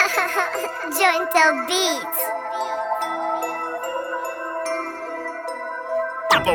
Jointel Beats. Papa